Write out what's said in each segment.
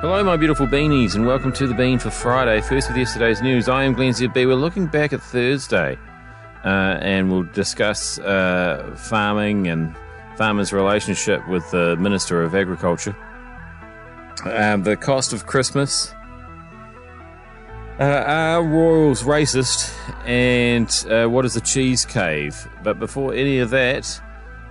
Hello, my beautiful beanies, and welcome to the Bean for Friday. First, with yesterday's news, I am Glenn ZB. We're looking back at Thursday, uh, and we'll discuss uh, farming and farmers' relationship with the Minister of Agriculture, um, the cost of Christmas, uh, are royals racist, and uh, what is the cheese cave? But before any of that,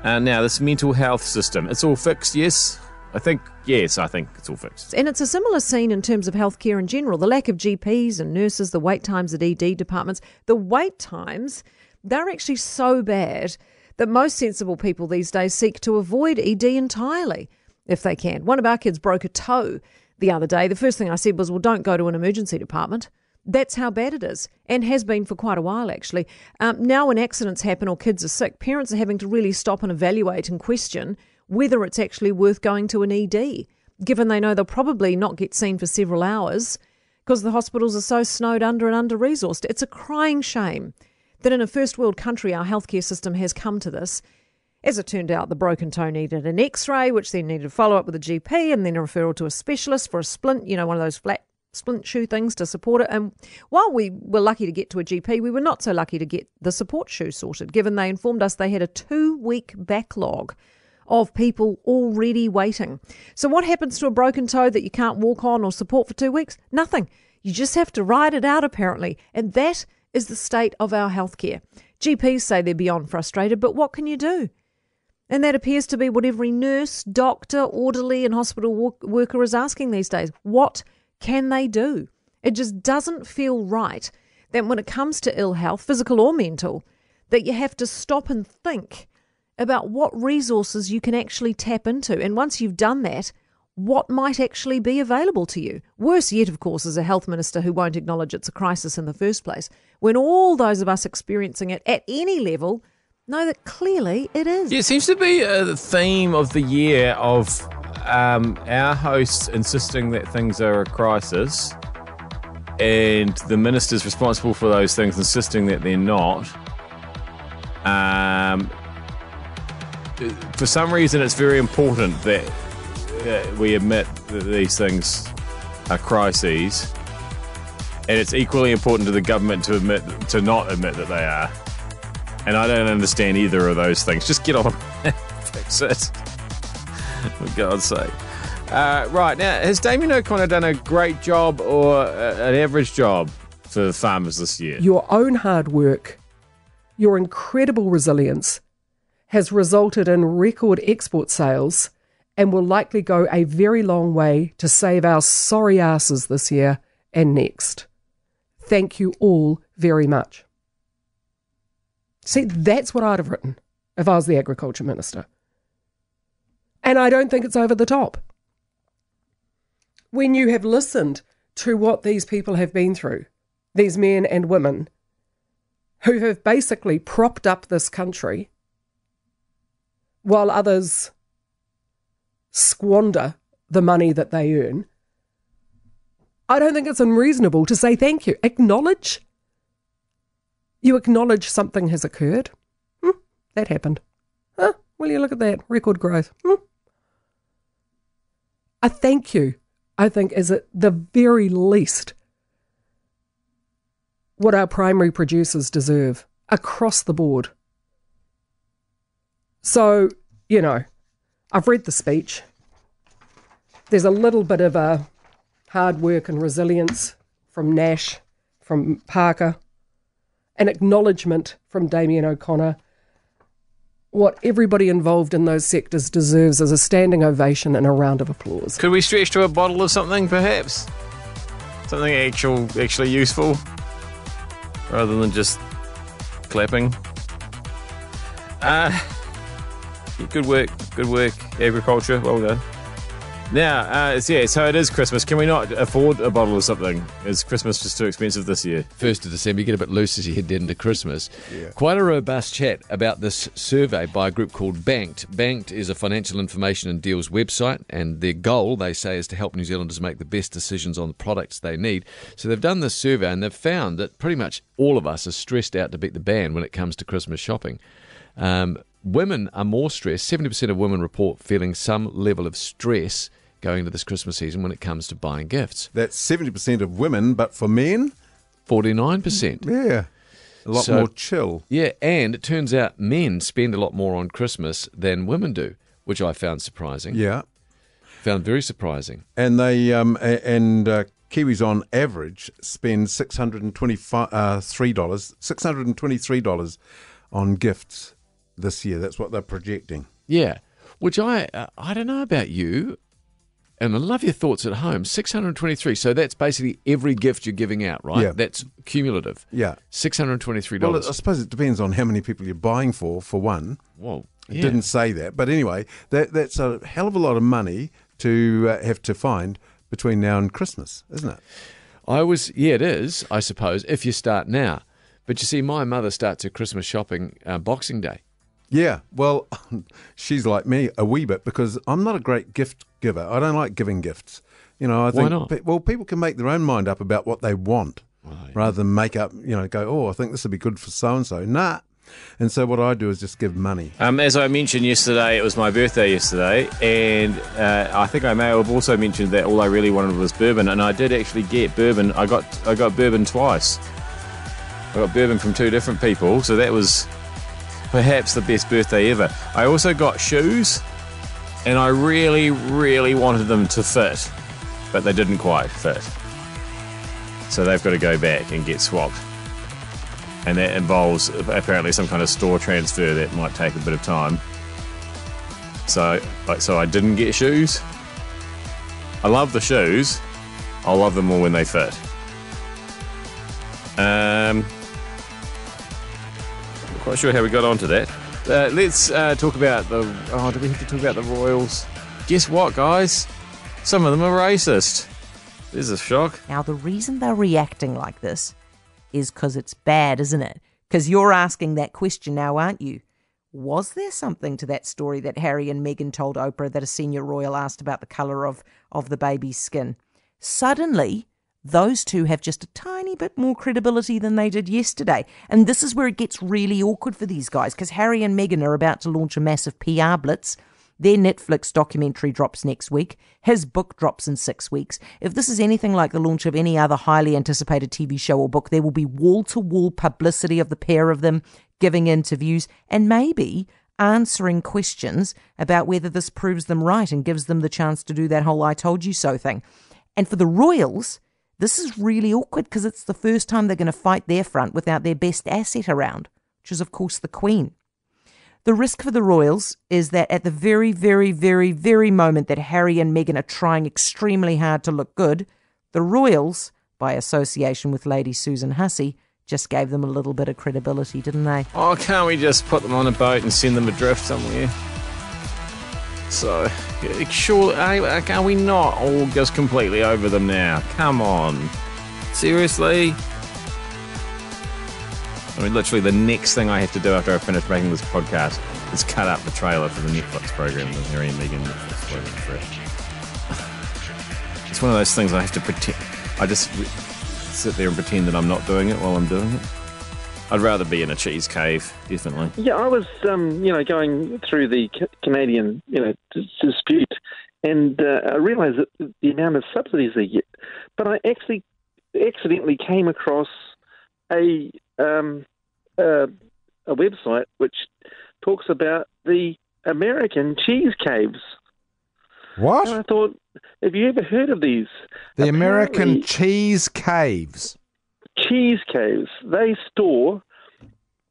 uh, now this mental health system, it's all fixed, yes? I think, yes, I think it's all fixed. And it's a similar scene in terms of healthcare in general. The lack of GPs and nurses, the wait times at ED departments, the wait times, they're actually so bad that most sensible people these days seek to avoid ED entirely if they can. One of our kids broke a toe the other day. The first thing I said was, well, don't go to an emergency department. That's how bad it is, and has been for quite a while, actually. Um, now, when accidents happen or kids are sick, parents are having to really stop and evaluate and question whether it's actually worth going to an ED, given they know they'll probably not get seen for several hours because the hospitals are so snowed under and under resourced. It's a crying shame that in a first world country our healthcare system has come to this. As it turned out, the broken toe needed an x ray, which then needed follow up with a GP and then a referral to a specialist for a splint, you know, one of those flat splint shoe things to support it. And while we were lucky to get to a GP, we were not so lucky to get the support shoe sorted, given they informed us they had a two week backlog of people already waiting. So, what happens to a broken toe that you can't walk on or support for two weeks? Nothing. You just have to ride it out, apparently. And that is the state of our healthcare. GPs say they're beyond frustrated, but what can you do? And that appears to be what every nurse, doctor, orderly, and hospital worker is asking these days. What can they do? It just doesn't feel right that when it comes to ill health, physical or mental, that you have to stop and think about what resources you can actually tap into. And once you've done that, what might actually be available to you. Worse yet, of course, is a health minister who won't acknowledge it's a crisis in the first place, when all those of us experiencing it at any level know that clearly it is. Yeah, it seems to be a theme of the year of um, our hosts insisting that things are a crisis and the ministers responsible for those things insisting that they're not. Um, for some reason, it's very important that uh, we admit that these things are crises, and it's equally important to the government to admit to not admit that they are. And I don't understand either of those things. Just get on fix it. For God's sake. Uh, right now, has Damien O'Connor done a great job or an average job for farmers this year? Your own hard work, your incredible resilience, has resulted in record export sales and will likely go a very long way to save our sorry asses this year and next. Thank you all very much. See, that's what I'd have written if I was the Agriculture Minister. And I don't think it's over the top. When you have listened to what these people have been through, these men and women who have basically propped up this country while others squander the money that they earn, I don't think it's unreasonable to say thank you. Acknowledge. You acknowledge something has occurred. Hmm, that happened. Huh, will you look at that? Record growth. Hmm. A thank you, I think, is at the very least what our primary producers deserve across the board. So, you know, I've read the speech. There's a little bit of a hard work and resilience from Nash, from Parker, an acknowledgement from Damien O'Connor. What everybody involved in those sectors deserves is a standing ovation and a round of applause. Could we stretch to a bottle of something, perhaps? Something actual, actually useful, rather than just clapping. Uh, good work, good work, agriculture. Well done. Now, uh, yeah, so it is Christmas. Can we not afford a bottle of something? Is Christmas just too expensive this year? First of December, you get a bit loose as you head into Christmas. Yeah. Quite a robust chat about this survey by a group called Banked. Banked is a financial information and deals website, and their goal, they say, is to help New Zealanders make the best decisions on the products they need. So they've done this survey, and they've found that pretty much all of us are stressed out to beat the band when it comes to Christmas shopping. Um, women are more stressed. 70% of women report feeling some level of stress going into this Christmas season when it comes to buying gifts. That's 70% of women, but for men, 49%. yeah, a lot So- more chill. Yeah, and it turns out men spend a lot more on Christmas than women do, which I found surprising. Yeah. Found very surprising. And they um, and uh, Kiwis on average spend six hundred and twenty three dollars, six hundred and twenty three dollars on gifts this year. That's what they're projecting. Yeah, which I uh, I don't know about you, and I love your thoughts at home. Six hundred twenty-three. So that's basically every gift you're giving out, right? Yeah. That's cumulative. Yeah. Six hundred twenty-three dollars. Well. I suppose it depends on how many people you're buying for. For one, Well, it Yeah. didn't say that, but anyway, that that's a hell of a lot of money to uh, have to find between now and Christmas, isn't it? I was. Yeah, it is. I suppose if you start now, but you see, my mother starts her Christmas shopping uh, Boxing Day. Yeah, well, she's like me a wee bit because I'm not a great gift giver. I don't like giving gifts. You know, I Why think not? pe- well, people can make their own mind up about what they want rather than make up. You know, go, oh, I think this would be good for so and so. Nah. And so what I do is just give money. Um, as I mentioned yesterday, it was my birthday yesterday, and uh, I think I may have also mentioned that all I really wanted was bourbon, and I did actually get bourbon. I got I got bourbon twice. I got bourbon from two different people, so that was perhaps the best birthday ever. I also got shoes, and I really, really wanted them to fit, but they didn't quite fit. So they've got to go back and get swapped and that involves apparently some kind of store transfer that might take a bit of time. So, so I didn't get shoes. I love the shoes. I'll love them more when they fit. Um, quite sure how we got onto that. Uh, let's uh, talk about the. Oh, do we have to talk about the Royals? Guess what, guys? Some of them are racist. There's a shock. Now, the reason they're reacting like this is because it's bad, isn't it? Because you're asking that question now, aren't you? Was there something to that story that Harry and Meghan told Oprah that a senior royal asked about the colour of, of the baby's skin? Suddenly, those two have just a tiny bit more credibility than they did yesterday. And this is where it gets really awkward for these guys because Harry and Meghan are about to launch a massive PR blitz. Their Netflix documentary drops next week. His book drops in six weeks. If this is anything like the launch of any other highly anticipated TV show or book, there will be wall to wall publicity of the pair of them giving interviews and maybe answering questions about whether this proves them right and gives them the chance to do that whole I told you so thing. And for the Royals, this is really awkward because it's the first time they're going to fight their front without their best asset around, which is, of course, the Queen. The risk for the Royals is that at the very, very, very, very moment that Harry and Meghan are trying extremely hard to look good, the Royals, by association with Lady Susan Hussey, just gave them a little bit of credibility, didn't they? Oh, can't we just put them on a boat and send them adrift somewhere? So, surely, are we not all just completely over them now? Come on. Seriously? I mean, literally, the next thing I have to do after I finish making this podcast is cut up the trailer for the Netflix program, the Harry and. Fresh. It's one of those things I have to pretend. I just sit there and pretend that I'm not doing it while I'm doing it. I'd rather be in a cheese cave, definitely. Yeah, I was, um, you know, going through the Canadian, you know, dispute, and uh, I realised that the amount of subsidies they get. But I actually accidentally came across a um, uh, a website which talks about the American cheese caves. And I thought, have you ever heard of these? The American cheese caves. Cheese caves. They store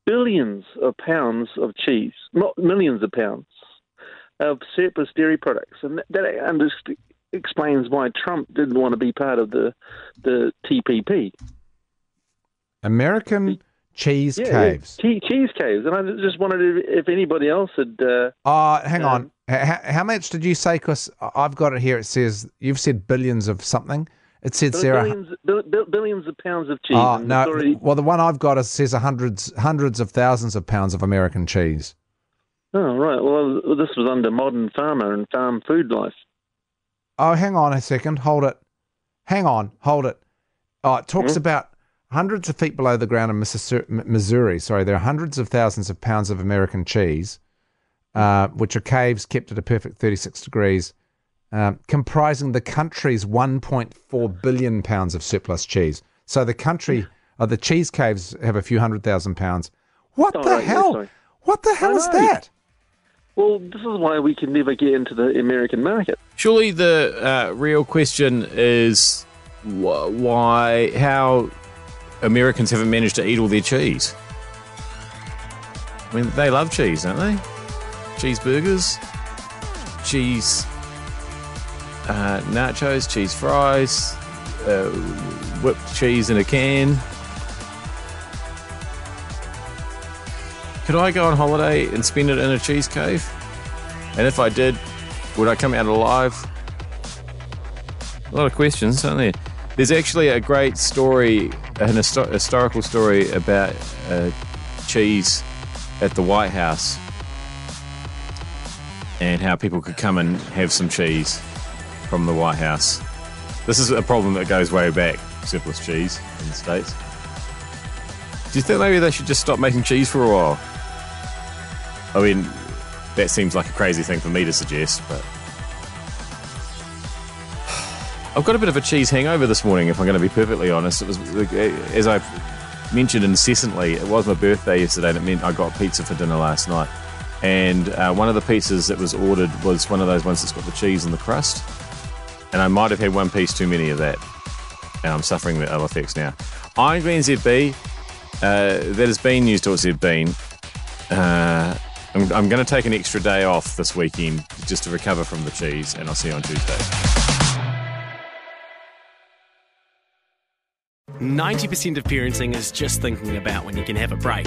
billions of pounds of cheese, not millions of pounds of surplus dairy products, and that, that explains why Trump didn't want to be part of the the TPP. American cheese Yeah, caves. yeah, cheese caves, and I just wondered if, anybody else had. Uh, Oh, hang Um, on. H- how much did you say? Because I've got it here. It says you've said billions of something. It said Sarah. billions, bill, bill, billions of pounds of cheese. Oh no! already- Well, the one I've got is, says hundreds, hundreds of thousands of pounds of American cheese. oh, right. Well, this was under Modern Farmer and Farm Food Life. Oh, hang on a second. Hold it. Hang on. Hold it. Oh, it talks about hundreds of feet below the ground in Missouri. Sorry, there are hundreds of thousands of pounds of American cheese, uh, which are caves kept at a perfect 36 degrees um, comprising the country's 1.4 billion pounds of surplus cheese. So the country, uh, the cheese caves have a few hundred thousand pounds. What Oh, the right, hell? sorry. what the hell is that? Well, this is why we can never get into the American market. Surely the uh, real question is wh- why, how Americans haven't managed to eat all their cheese. I mean, they love cheese, don't they? Cheeseburgers, cheese uh, nachos, cheese fries, uh, whipped cheese in a can. Could I go on holiday and spend it in a cheese cave? And if I did, would I come out alive? A lot of questions, aren't there? There's actually a great story, an histo- historical story about uh, cheese at the White House and how people could come and have some cheese from the White House. This is a problem that goes way back, surplus cheese in the States. Do you think maybe they should just stop making cheese for a while? I mean, that seems like a crazy thing for me to suggest, but. I've got a bit of a cheese hangover this morning, if I'm going to be perfectly honest. It was, as I've mentioned incessantly, it was my birthday yesterday, and it meant I got pizza for dinner last night. And uh, one of the pizzas that was ordered was one of those ones that's got the cheese in the crust. And I might have had one piece too many of that. And I'm suffering the ill effects now. I'm Glenn ZB. Uh, that has been News Talk ZB. Uh, I'm, I'm going to take an extra day off this weekend just to recover from the cheese, and I'll see you on Tuesday. 90% of parenting is just thinking about when you can have a break.